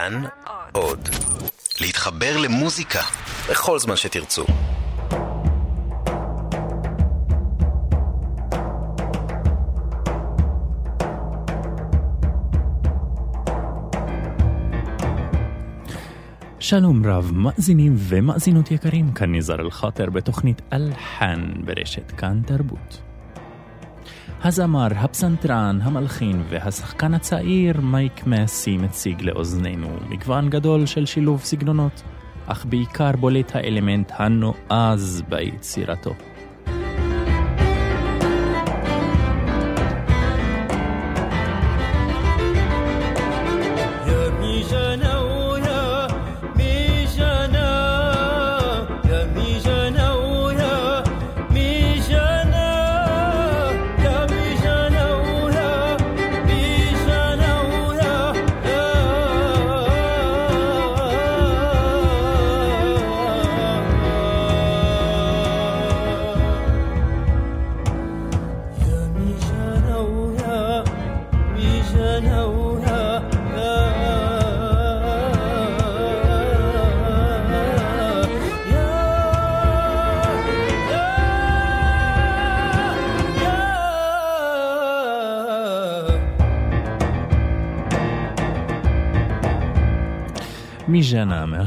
כאן עוד. להתחבר למוזיקה בכל זמן שתרצו. שלום רב, מאזינים ומאזינות יקרים, כאן ניזר אל-חאטר בתוכנית אלחן ברשת כאן תרבות. הזמר, הפסנתרן, המלחין והשחקן הצעיר מייק מסי מציג לאוזנינו מגוון גדול של שילוב סגנונות, אך בעיקר בולט האלמנט הנועז ביצירתו.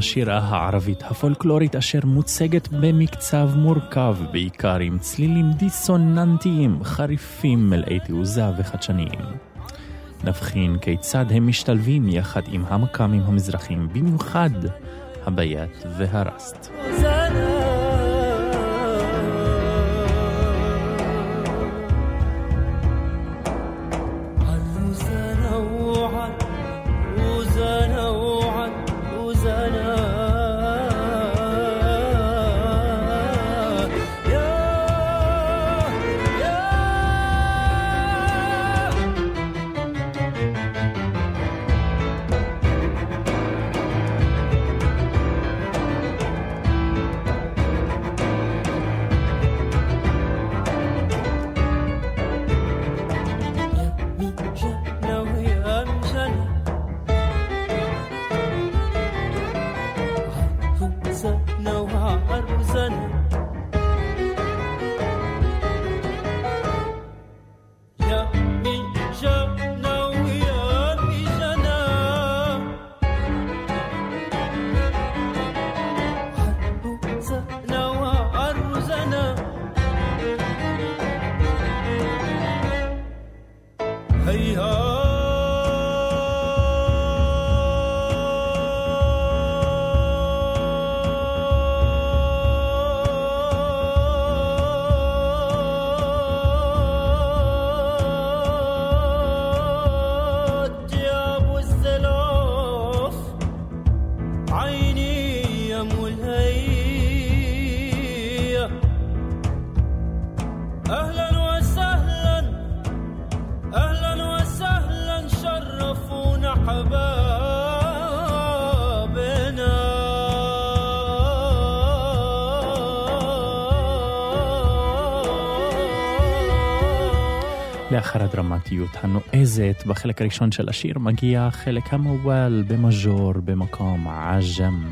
מיז'נה מהשירה הערבית הפולקלורית אשר מוצגת במקצב מורכב בעיקר עם צלילים דיסוננטיים חריפים מלאי תעוזה וחדשניים. נבחין כיצד הם משתלבים יחד עם המקאמים המזרחים, במיוחד הביית והרסט. לאחר הדרמטיות הנועזת בחלק הראשון של השיר מגיע החלק המוואל במז'ור במקום עג'ם.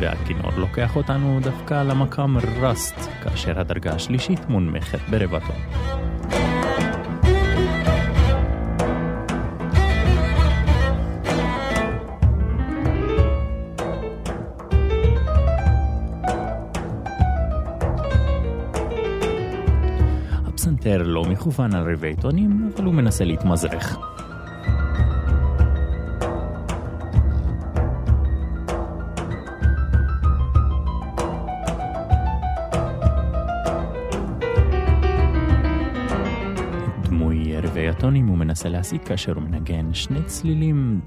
והכינור לוקח אותנו דווקא למקום רסט, כאשר הדרגה השלישית מונמכת ברבתו. הפסנתר לא מכוון על רבעי טונים, אבל הוא מנסה להתמזרח. דמוי רבעי הטונים הוא מנסה להשיג כאשר הוא מנגן שני צלילים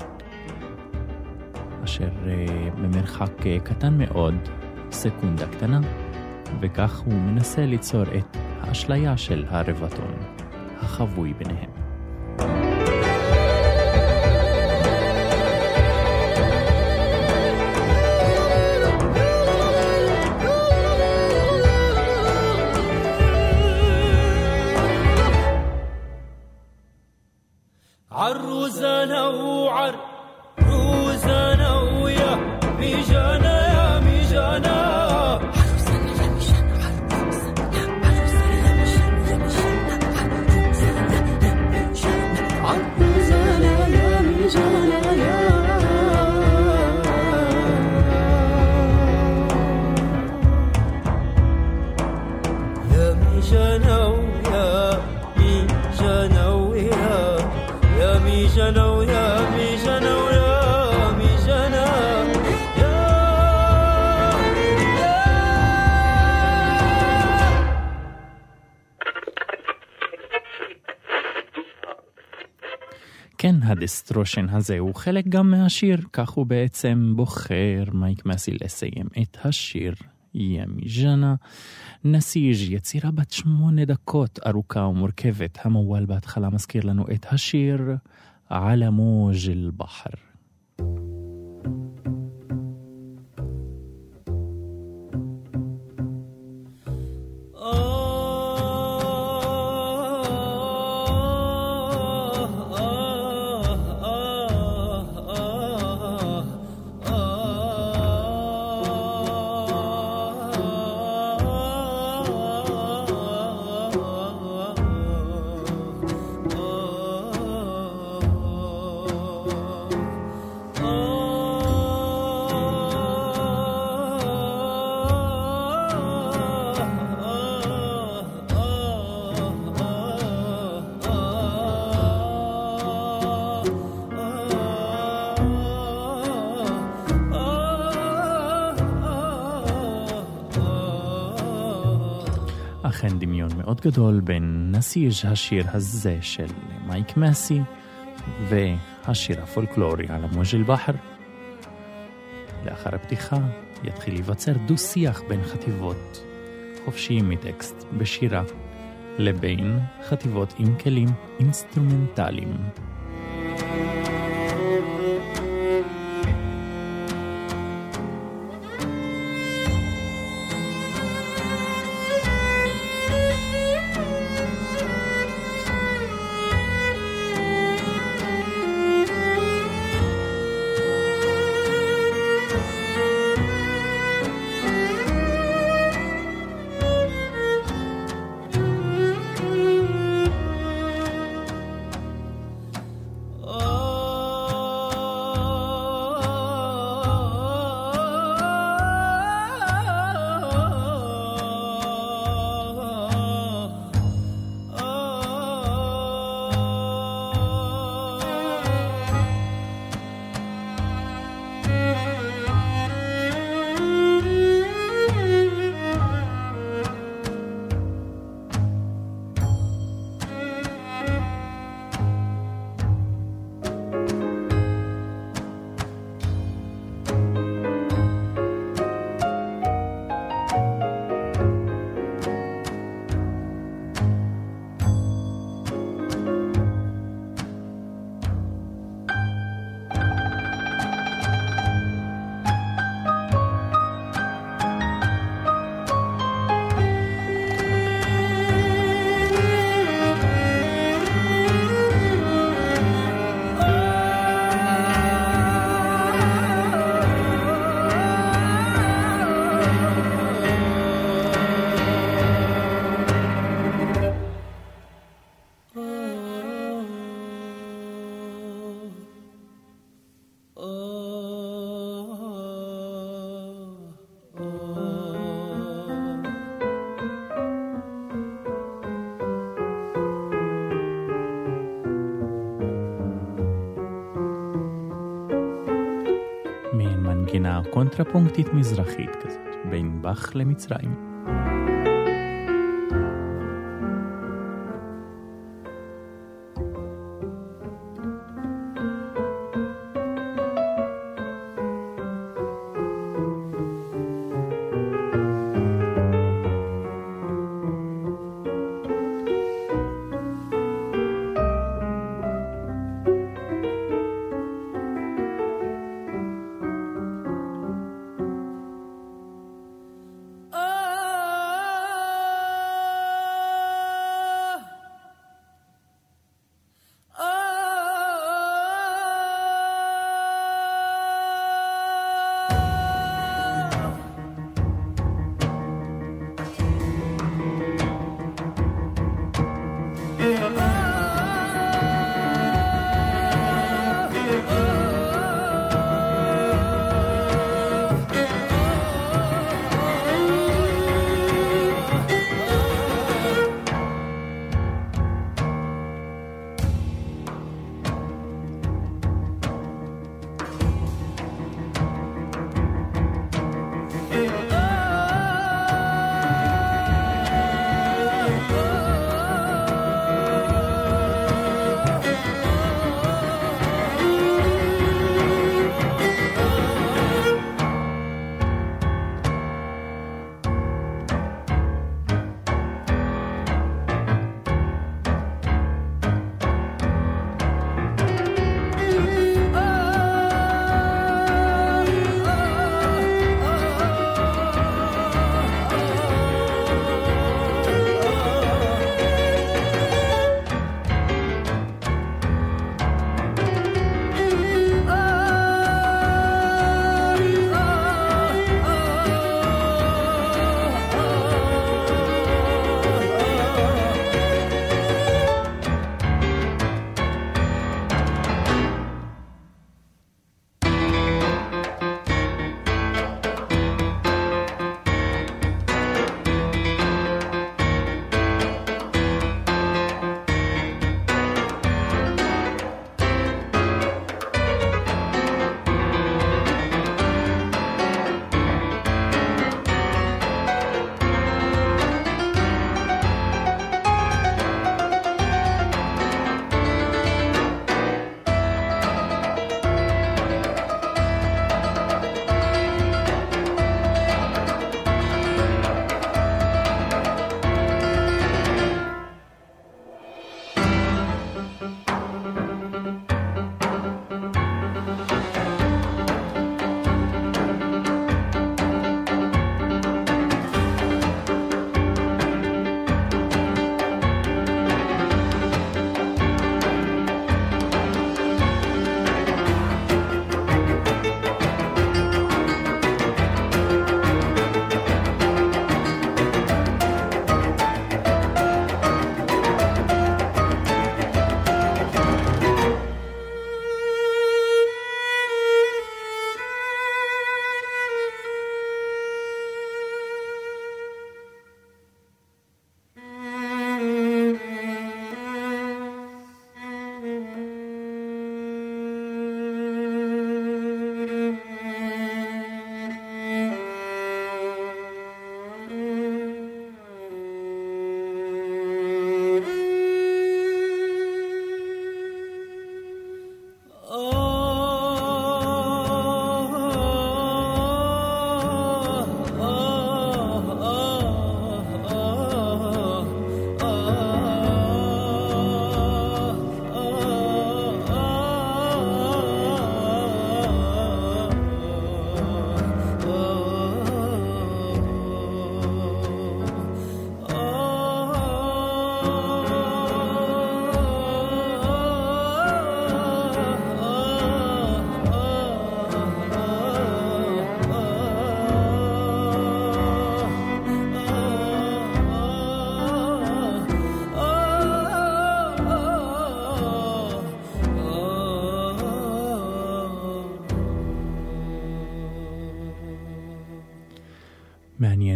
אשר במרחק קטן מאוד, סקונדה קטנה, וכך הוא מנסה ליצור את האשליה של הרבטון, החבוי ביניהם. הדיסטרושן הזה הוא חלק גם מהשיר, כך הוא בעצם בוחר מייק מסי לסיים את השיר. ימי ז'נה. נסיג' יצירה בת שמונה דקות ארוכה ומורכבת, המוואל בהתחלה מזכיר לנו את השיר على موج البحر. גדול בין נסיג' השיר הזה של מייק מסי והשיר הפולקלורי על המוג'ל בחר. לאחר הפתיחה יתחיל להיווצר דו-שיח בין חטיבות חופשיים מטקסט בשירה לבין חטיבות עם כלים אינסטרומנטליים. קונטרפונקטית מזרחית כזאת, בין באך למצרים.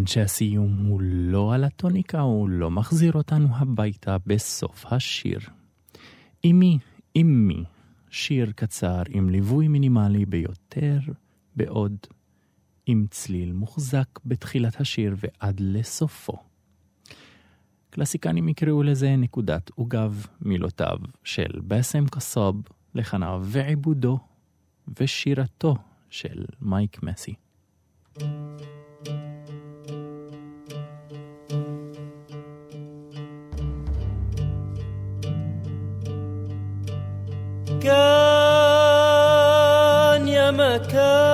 שהסיום הוא לא על הטוניקה, הוא לא מחזיר אותנו הביתה בסוף השיר. אמי, אמי, שיר קצר עם ליווי מינימלי ביותר, בעוד עם צליל מוחזק בתחילת השיר ועד לסופו. קלאסיקנים יקראו לזה נקודת עוגב, מילותיו של באסם קסוב, לחניו ועיבודו ושירתו של מייק מסי. let.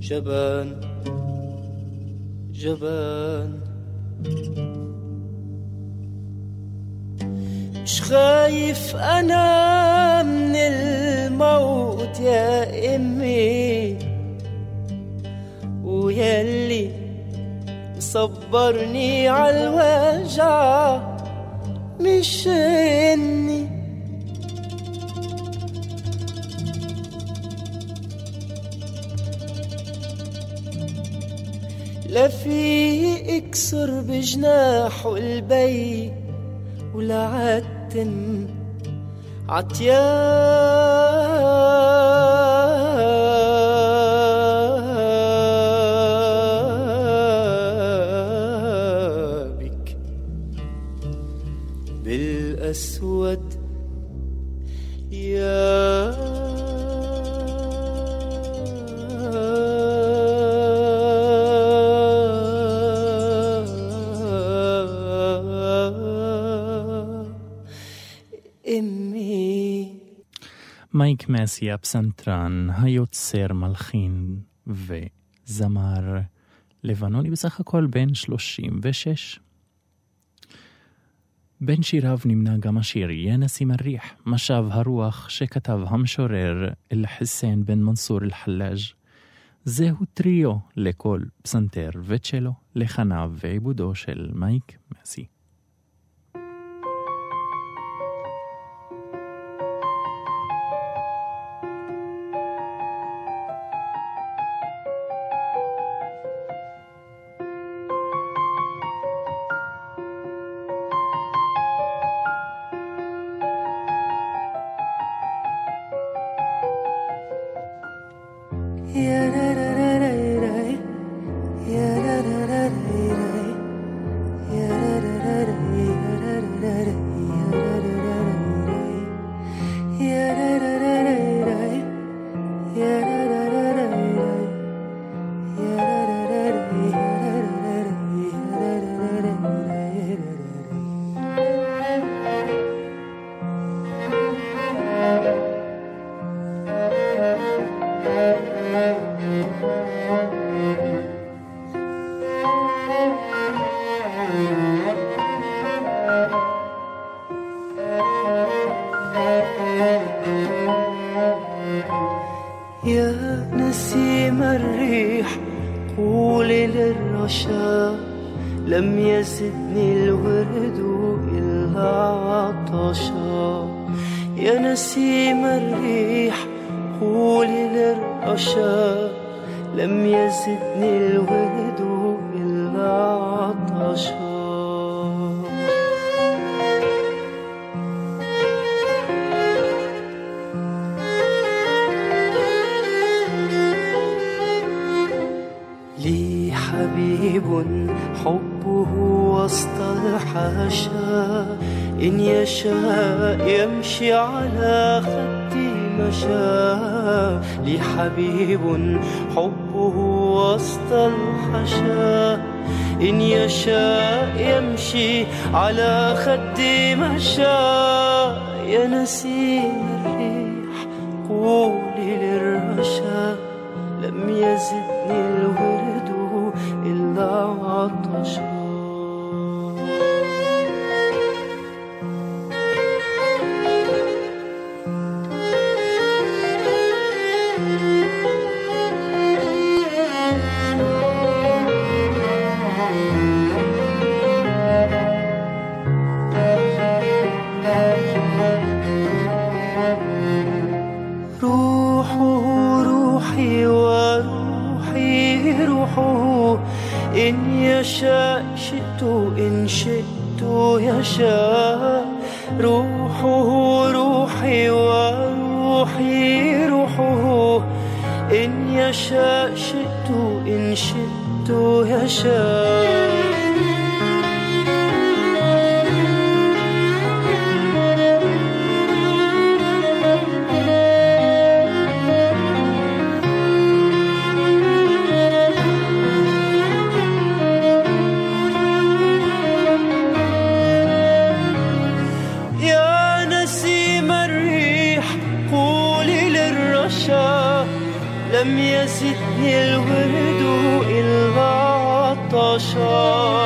جبان جبان. مش خايف أنا من الموت يا أمي. ويلي مصبرني عالوجع مش إني لا في إكسر بجناحه البي ولا عتم عتيابك מייק מסי הפסנתרן, היוצר, מלחין וזמר לבנוני בסך הכל בן 36. בין שיריו נמנה גם השיר יא נסים אריח, משב הרוח שכתב המשורר אל-חסן בן מנסור אל-חלאג'. זהו טריו לכל פסנתר וצ'לו, לחניו ועיבודו של מייק מסי. للرشا لم يزدني الورد إلا عطشا. إن يشاء شئت إن شئت يشاء روحه روحي وروحي روحه. إن يشاء شئت إن شئت يشاء show.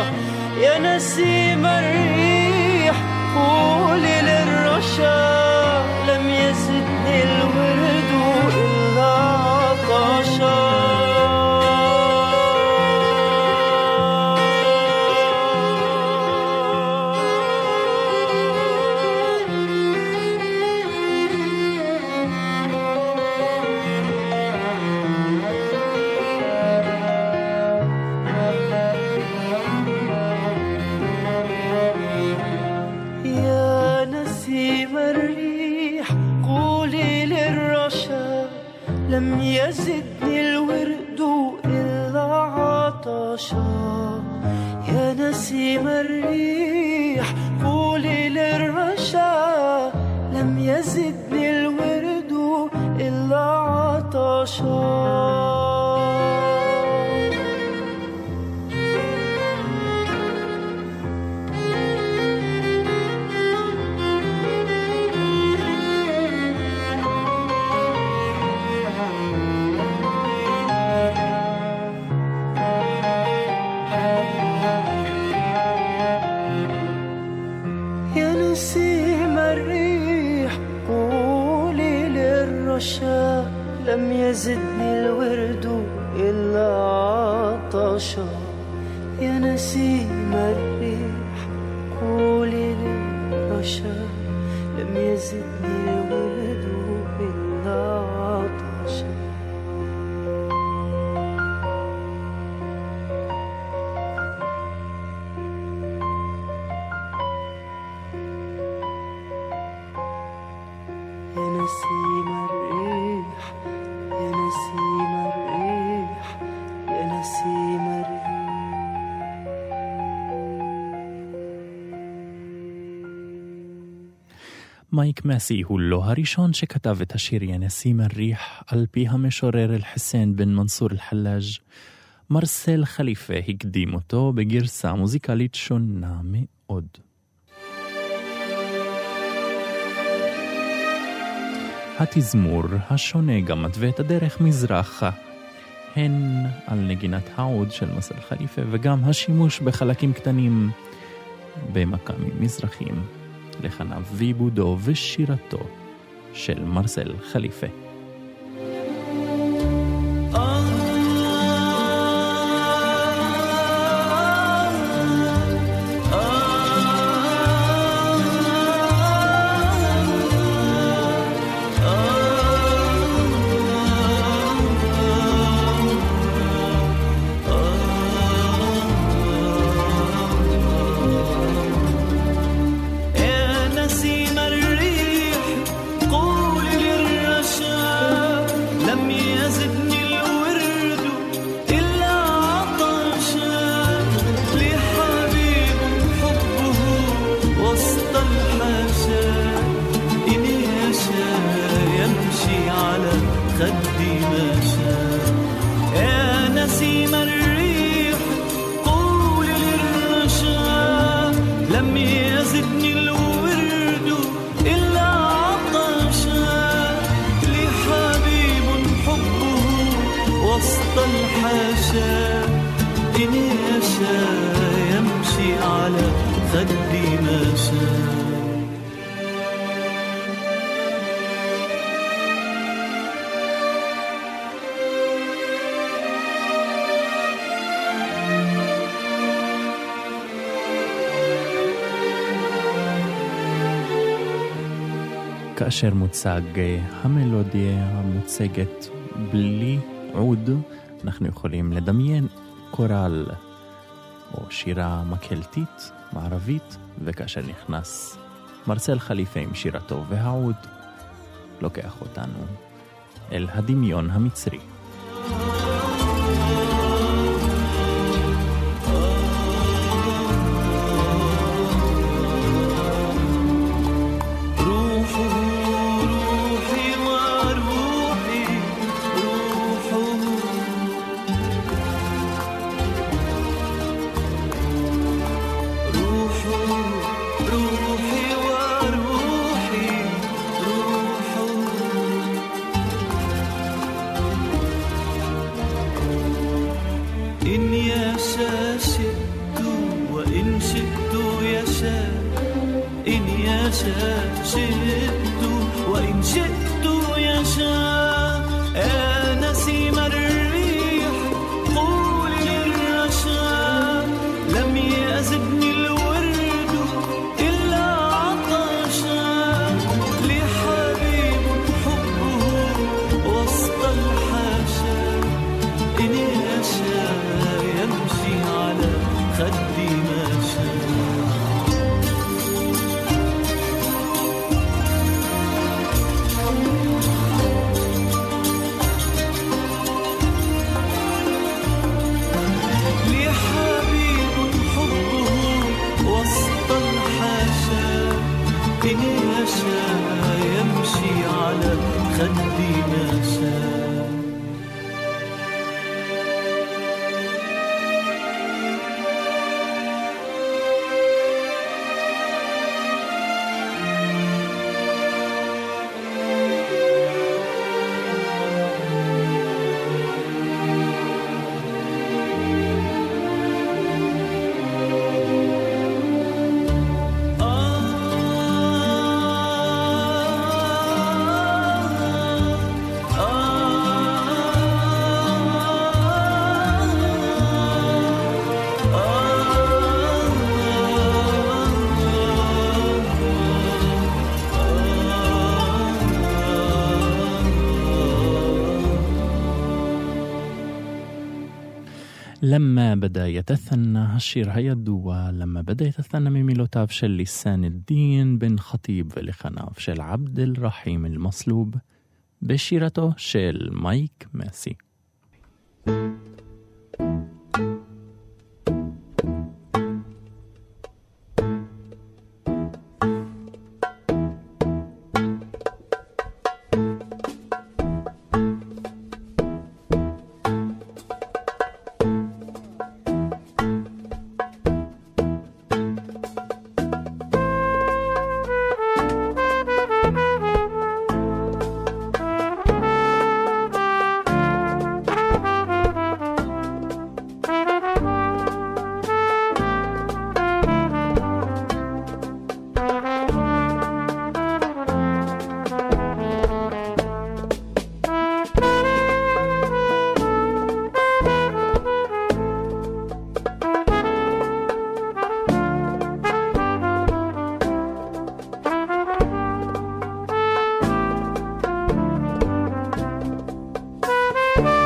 מייק מסי הוא לא הראשון שכתב את השיר ינסים הריח על פי המשורר אל-חסן בן מנסור אל-חלאג'. מרסל חליפה הקדים אותו בגרסה מוזיקלית שונה מאוד. התזמור השונה גם מתווה את הדרך מזרחה, הן על נגינת העוד של מסל חליפה וגם השימוש בחלקים קטנים במקאמים מזרחיים. לחניו ועיבודו ושירתו של מרסל חליפה. כאשר מוצג המלודיה המוצגת בלי עוד, אנחנו יכולים לדמיין קורל או שירה מקהלתית, מערבית, וכאשר נכנס מרסל חליפה עם שירתו והעוד, לוקח אותנו אל הדמיון המצרי. لما بدا يتثنى השיר הידוע لما بدا يتثنى ממילותיו של لسان الدين بن خطيب לחניו של عبد الرحيم المسلوب בשירתו של مايك ماسي. Bye.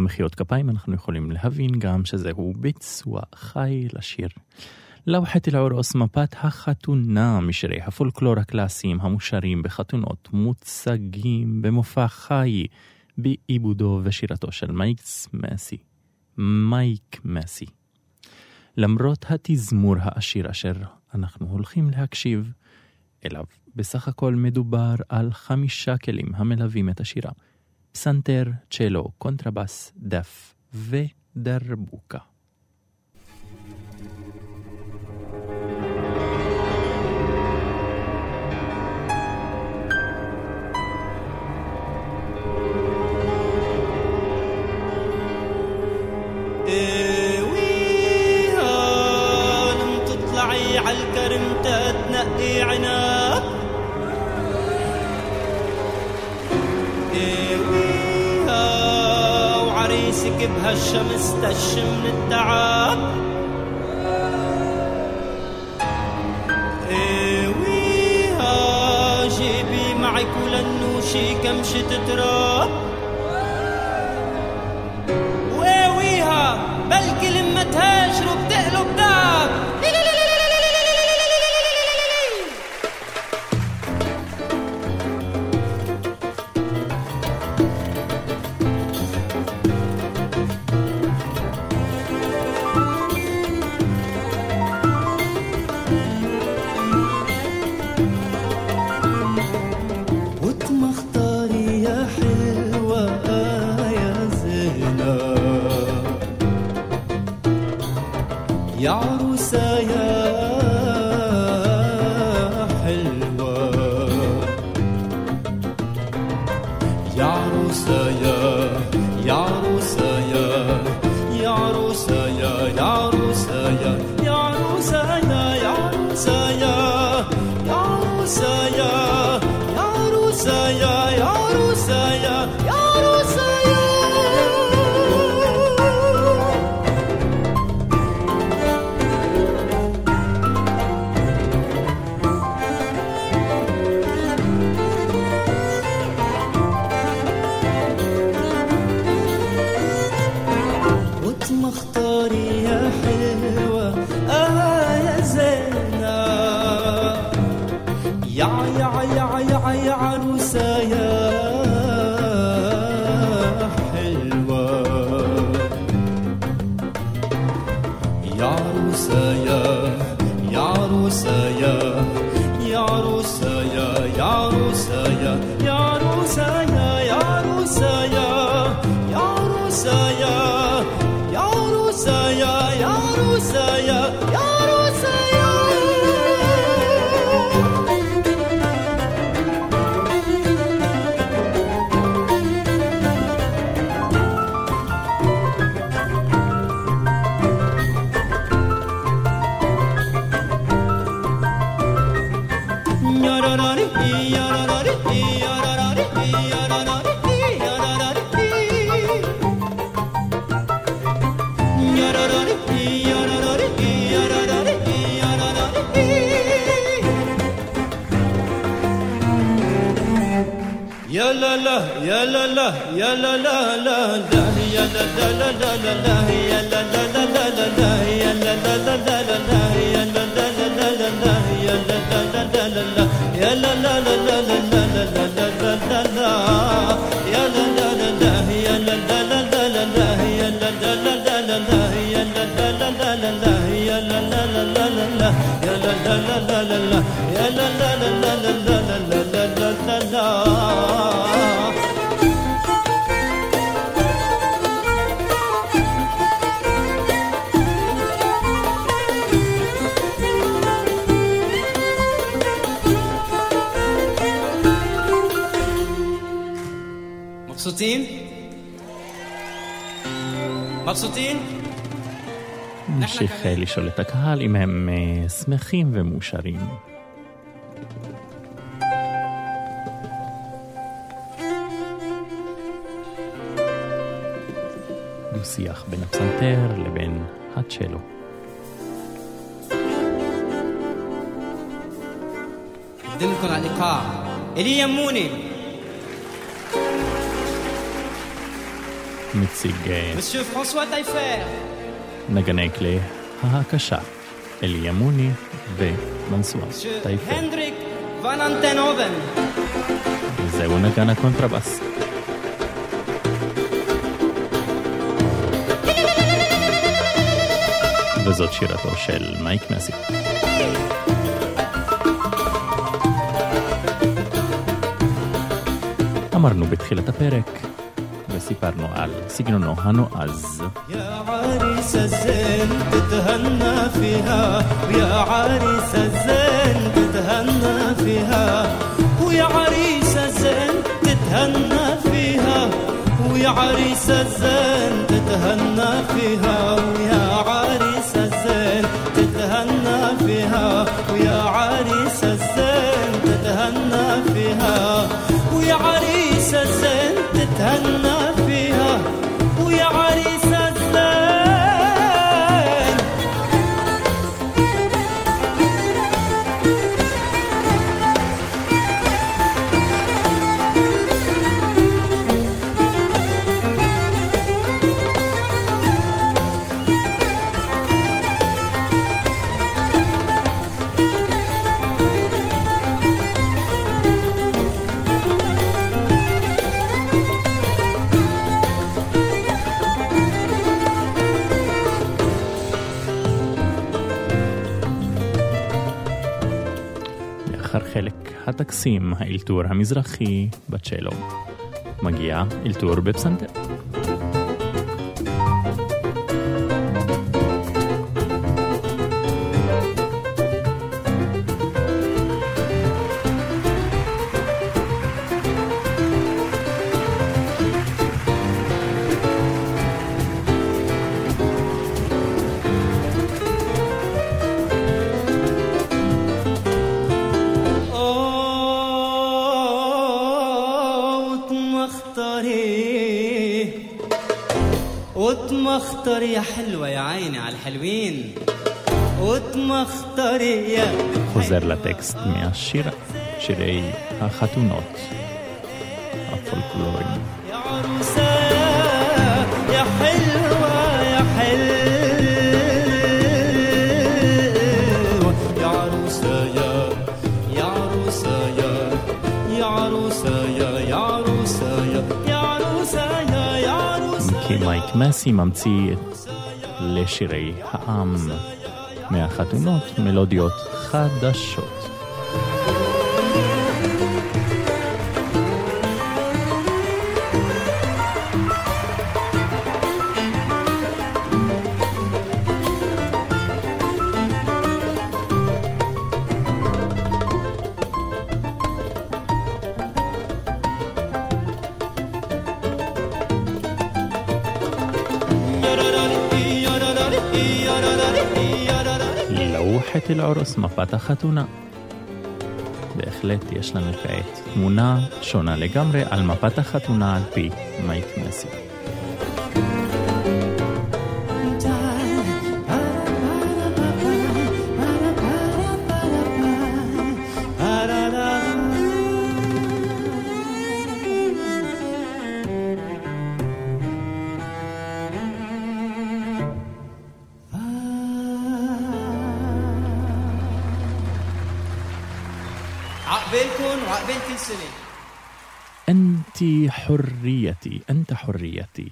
מחיאות כפיים אנחנו יכולים להבין גם שזהו ביצוע חי לשיר. לווחת אל-עורוס מפת החתונה משירי הפולקלור הקלאסיים המושרים בחתונות מוצגים במופע חי בעיבודו ושירתו של מייקס מסי. מייק מסי. למרות התזמור העשיר אשר אנחנו הולכים להקשיב אליו, בסך הכל מדובר על חמישה כלים המלווים את השירה. Santer Celo, contrabas, def, V, derbuca. بهالشمس تش من التعب ايويها جيبي معك ولنوشي كمشة تراب. ويويها بلكي لما تهاجروا بتقلب داب. لا يا لا لا يا لا لا لا لا يا لا لا لا لا لا يا لا لا لا لا لا يا لا لا لا لا لا נמשיך אה, לשאול את הקהל אם הם אה, שמחים ומאושרים. דו-שיח בין הפסנתר לבין הצ'לו. أقدم لكم على الإيقاع إلي يموني מציג אה, مسيو فرانسوا تايفير נגני כלי ההקשה, אלי אמוני ומנסואר טייפה. זהו נגן הקונטרבאס. וזאת שירתו של מייק מסי. אמרנו בתחילת הפרק, סיפרנו על סגנונו הנועז يا عريس الزين تتهنى فيها. يا عريس الزين تتهنى فيها. ويا عريس الزين تتهنى فيها. ويا عريس الزين تتهنى فيها. הטקסים, האלתור המזרחי בצ'לו. מגיע אלתור בפסנתר. חוזר לטקסט מהשיר שירי החתונות הפולקלוריים. يا حلوة يا حلوة يا عروسة يا يا عروسة يا يا عروسة يا يا عروسة يا يا عروسة يا يا عروسة כי מייק מסי ממציא לשירי העם מהחתונות מלודיות חדשות. מפת החתונה. בהחלט יש לנו כעת תמונה שונה לגמרי על מפת החתונה על פי מייק מסי. حريتي أنت حريتي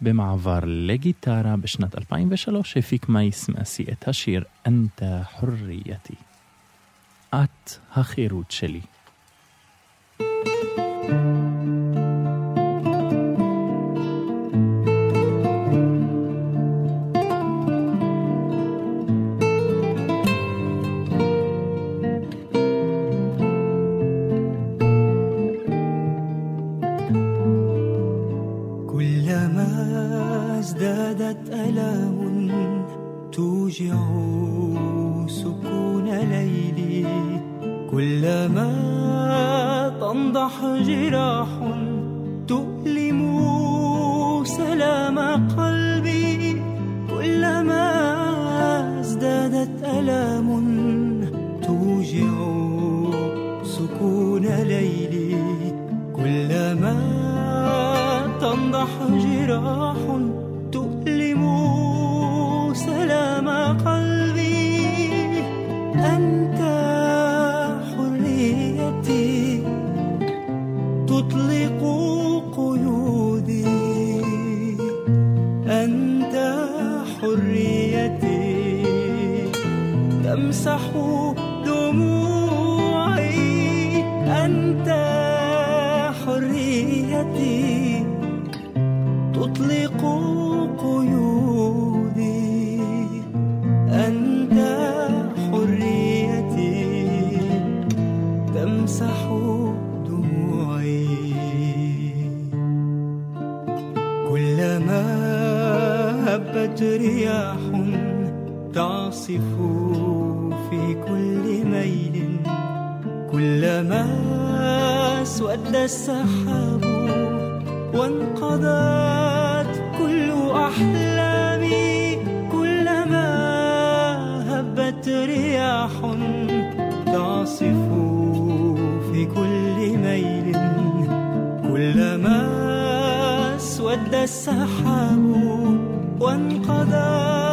במעבר לגיטרה בשנת 2003 הפיק מייס מאסי את השיר "אנתה חורייתי", את החירות שלי. السماوات سكون ليلي كلما تنضح جراحي. السحاب وانقضى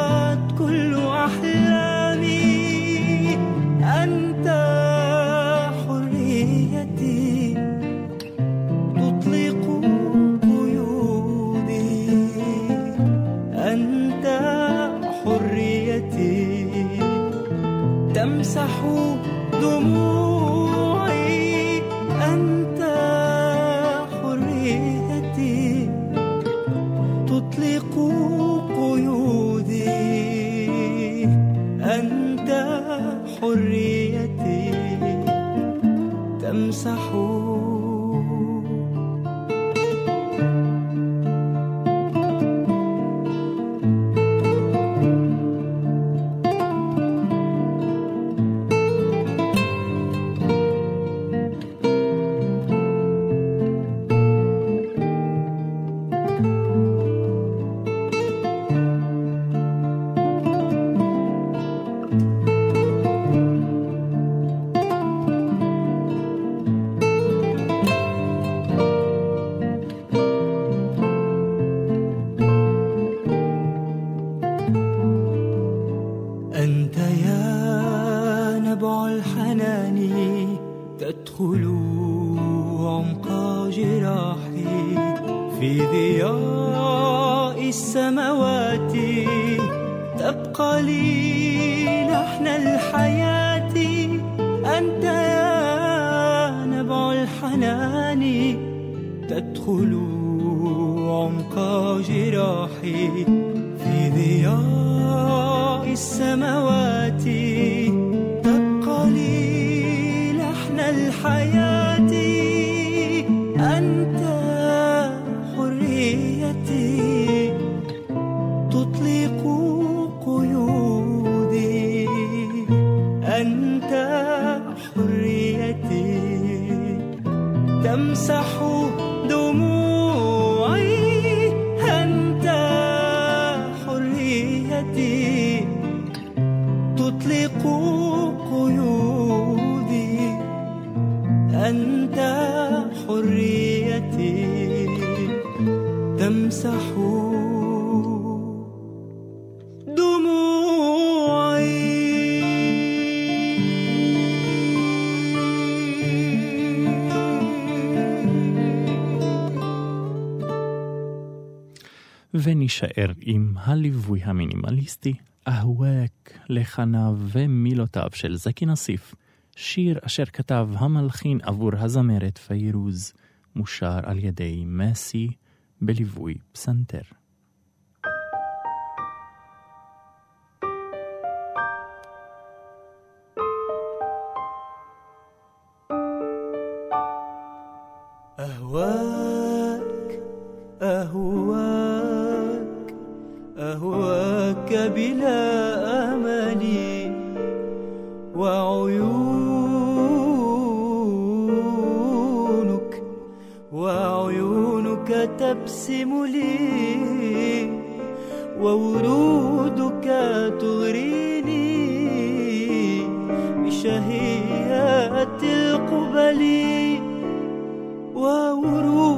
ונישאר עם הליווי המינימליסטי, אהואק לחניו ומילותיו של זקי נסיף, שיר אשר כתב המלחין עבור הזמרת פיירוז, מושר על ידי מסי בליווי פסנתר.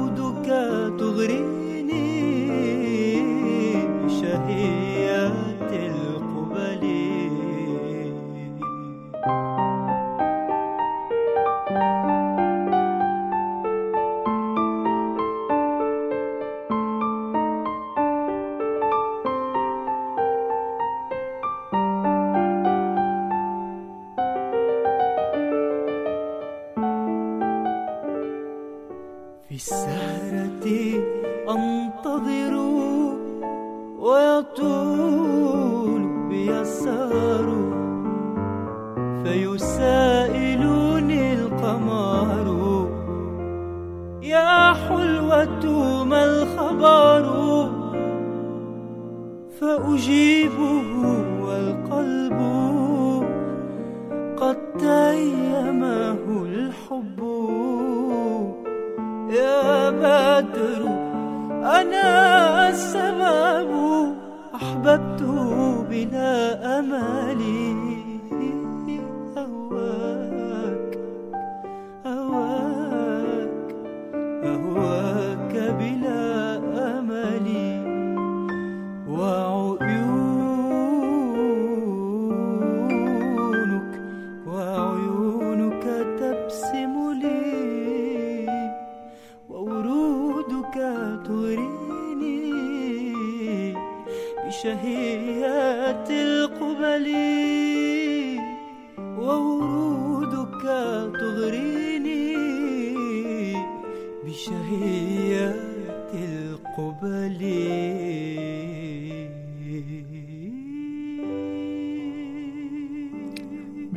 وورودك تغريني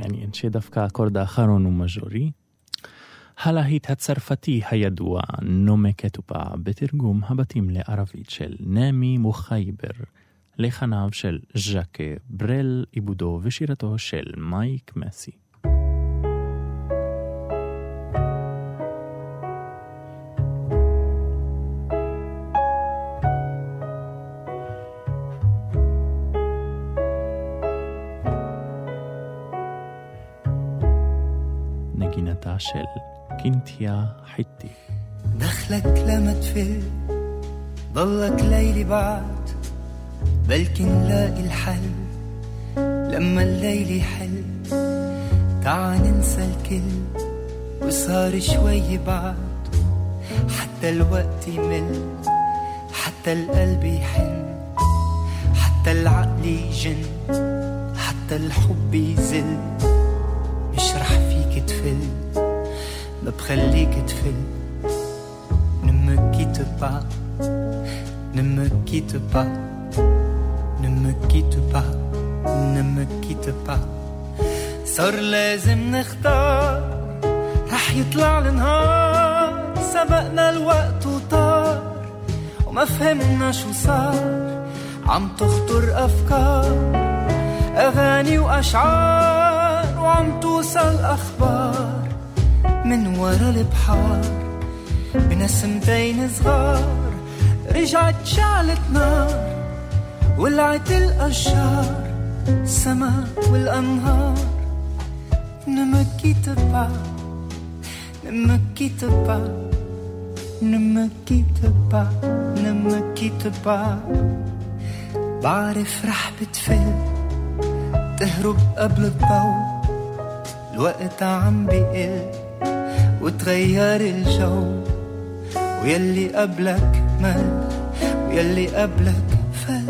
מעניין שדווקא האקורד האחרון הוא מז'ורי. הלהיט הצרפתי הידוע נומה קטופה בתרגום הבתים לערבית של נמי מוחייבר, לחניו של ז'קה ברל, עיבודו ושירתו של מייק מסי. عشل كنت يا حتي. دخلك لما تفل. ضلك ليلي بعد. بلكي نلاقي الحل. لما الليل يحل. تعا ننسى الكل. وصار شوي بعد. حتى الوقت يمل. حتى القلب يحن. حتى العقل يجن. حتى الحب يزل. مش رح فيك تفل. ما بخليك تفل. Ne me quitte pas, ne me quitte pas, ne me quitte pas, ne me quitte pas. صار لازم نختار. رح يطلع النهار. سبقنا الوقت وطار. وما فهمنا شو صار. عم تخطر أفكار. أغاني وأشعار. وعم توصل أخبار. من ورا البحار بنسمتين صغار رجعت شعلت نار. ولعت الأشجار السما والأنهار. ne me quitte pas, ne me quitte pas. بعرف رح بتفل تهرب قبل الضوء الوقت عم بيقل. وتغير الجو. ويلي قبلك مل ويلي قبلك فل.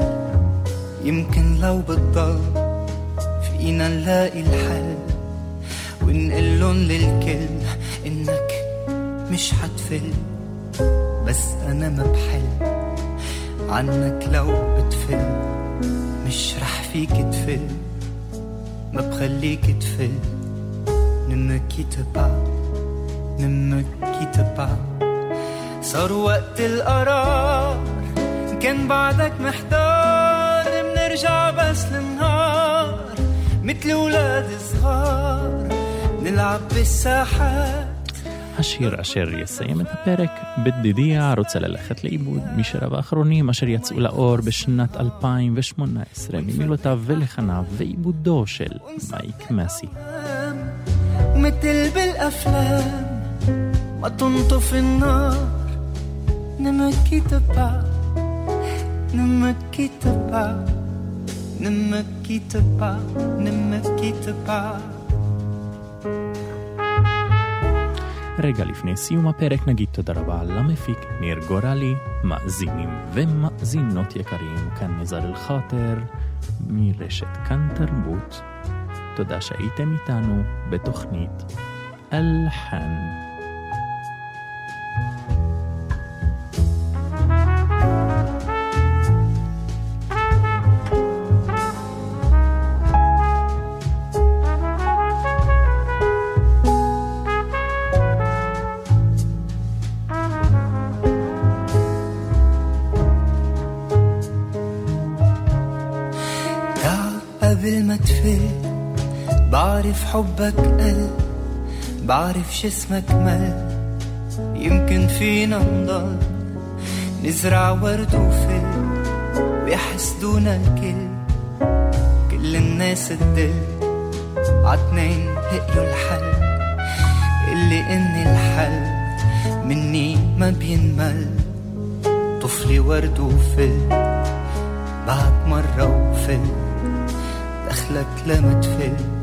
يمكن لو بتضل فينا نلاقي الحل. ونقلن للكل إنك مش حتفل بس أنا ما بحل. عنك لو بتفل مش رح فيك تفل. ما بخليك تفل. Ne me quitte pas, ne me quitte pas صار وقت القرار كان بعدك محتار منرجع بس للنهار مثل ولاد صغار نلعب بالساحات השיר אשר יסיים את הפרק, בדידיה רוצה ללכת לאיבוד משיריו האחרונים אשר יצאו לאור בשנת 2018 ממילותיו ולחניו ועיבודו של מייק מסי. مثل بالافلام ما تنطف النار Ne me quitte pas, ne me quitte pas, ne me quitte pas, ne me quitte pas. רגע לפני סיום הפרק נגיד תודה רבה למפיק ניר גורלי, מאזינים ומאזינות יקרים, כאן נזר אל-חאטר מרשת כאן תרבות. תודה שהייתם איתנו בתוכנית אלחן. بعرف حبك قل بعرف جسمك مل. يمكن فينا نضل نزرع ورد وفل ويحسدونا الكل. كل الناس تدل عتنين لقيوا الحل اللي اني الحل مني ما بينمل. طفلي ورد وفل بعد مرة وفل دخلك لما تفل.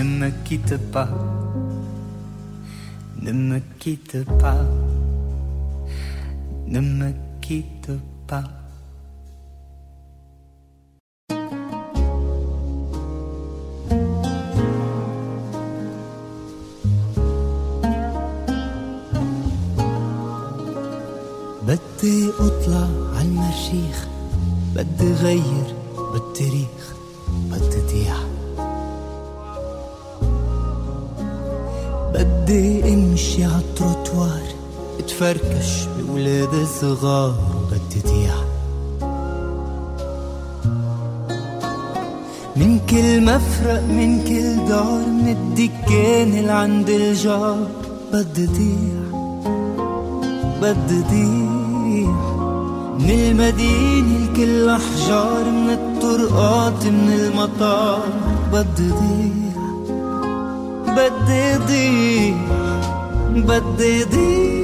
Ne me quitte pas Ne me quitte pas Ne me quitte pas بدي اطلع عالمريخ بدي غير اتفركش بولاد صغار ضيع من كل مفرق من كل دار من الدكان اللي عند الجار. بدي ضيع بدي ضيع من المدينة الكل أحجار من الطرقات من المطار. بدي ضيع بدي ضيع بدي ضيع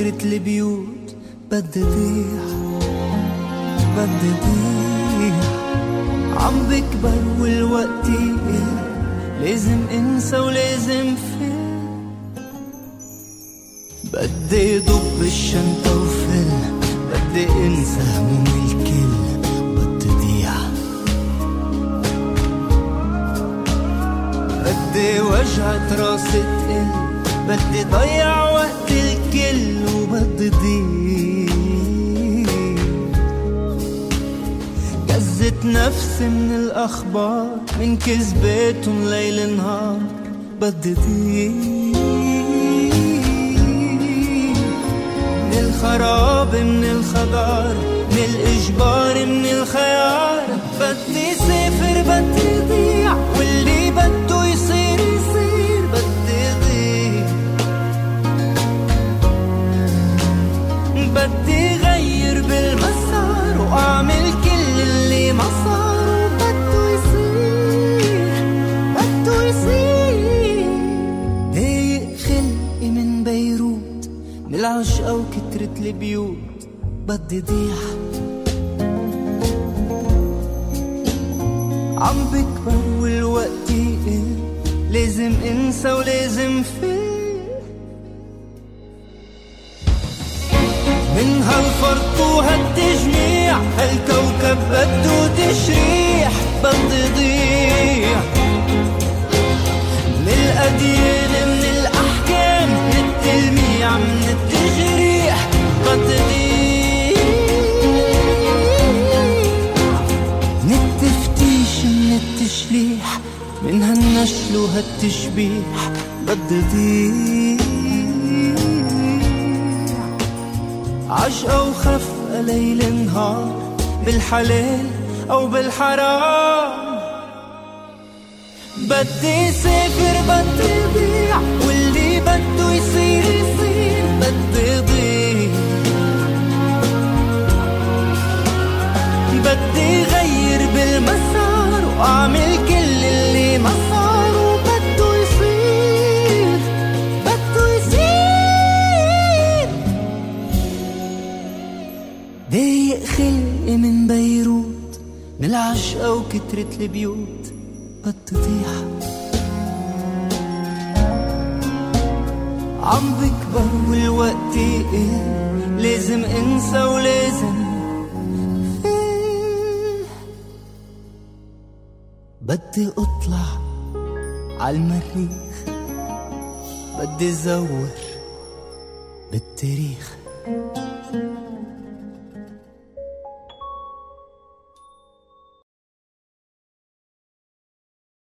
وكترة البيوت بدي ضيع بدي ضيع عم بكبر والوقت يقل لازم انسى ولازم فل. بدي ضب الشنطة وفل بدي انسى هموم الكل بدي ضيع بدي وجعة راسي تقل بدي ضيع وقت وبدي ضيع جزت نفسي من الأخبار من كذباتهم ليل نهار ضيع من الخراب من الخضار من الإجبار من الخيار. بدي سافر بدي ضيع واللي بده واعمل كل اللي ما صار وبده يصير بده يصير. ضايق خلقي من بيروت من العشقة وكترة البيوت بدي ضيع. عم بكبر والوقت يقل لازم انسى ولازم فيق من هالفرط وهالتجميع هالكوكب بده تشريح بدي ضيع من الأديان من الأحكام من التلميع من التجريح بدي ضيع من التفتيش من التشليح من هالنشل وهالتشبيح بدي ضيع عشقة وخفقة ليل نهار بالحلال أو بالحرام. بدي سافر بدي ضيع واللي بده يصير يصير. بدي ضيع بدي غير بالمسار وأعمل كل اللي ما خلقي من بيروت من العشقة وكترة البيوت. ضيع عم بكبر والوقت يقل لازم انسى ولازم بدي اطلع عالمريخ بدي زور بالتاريخ.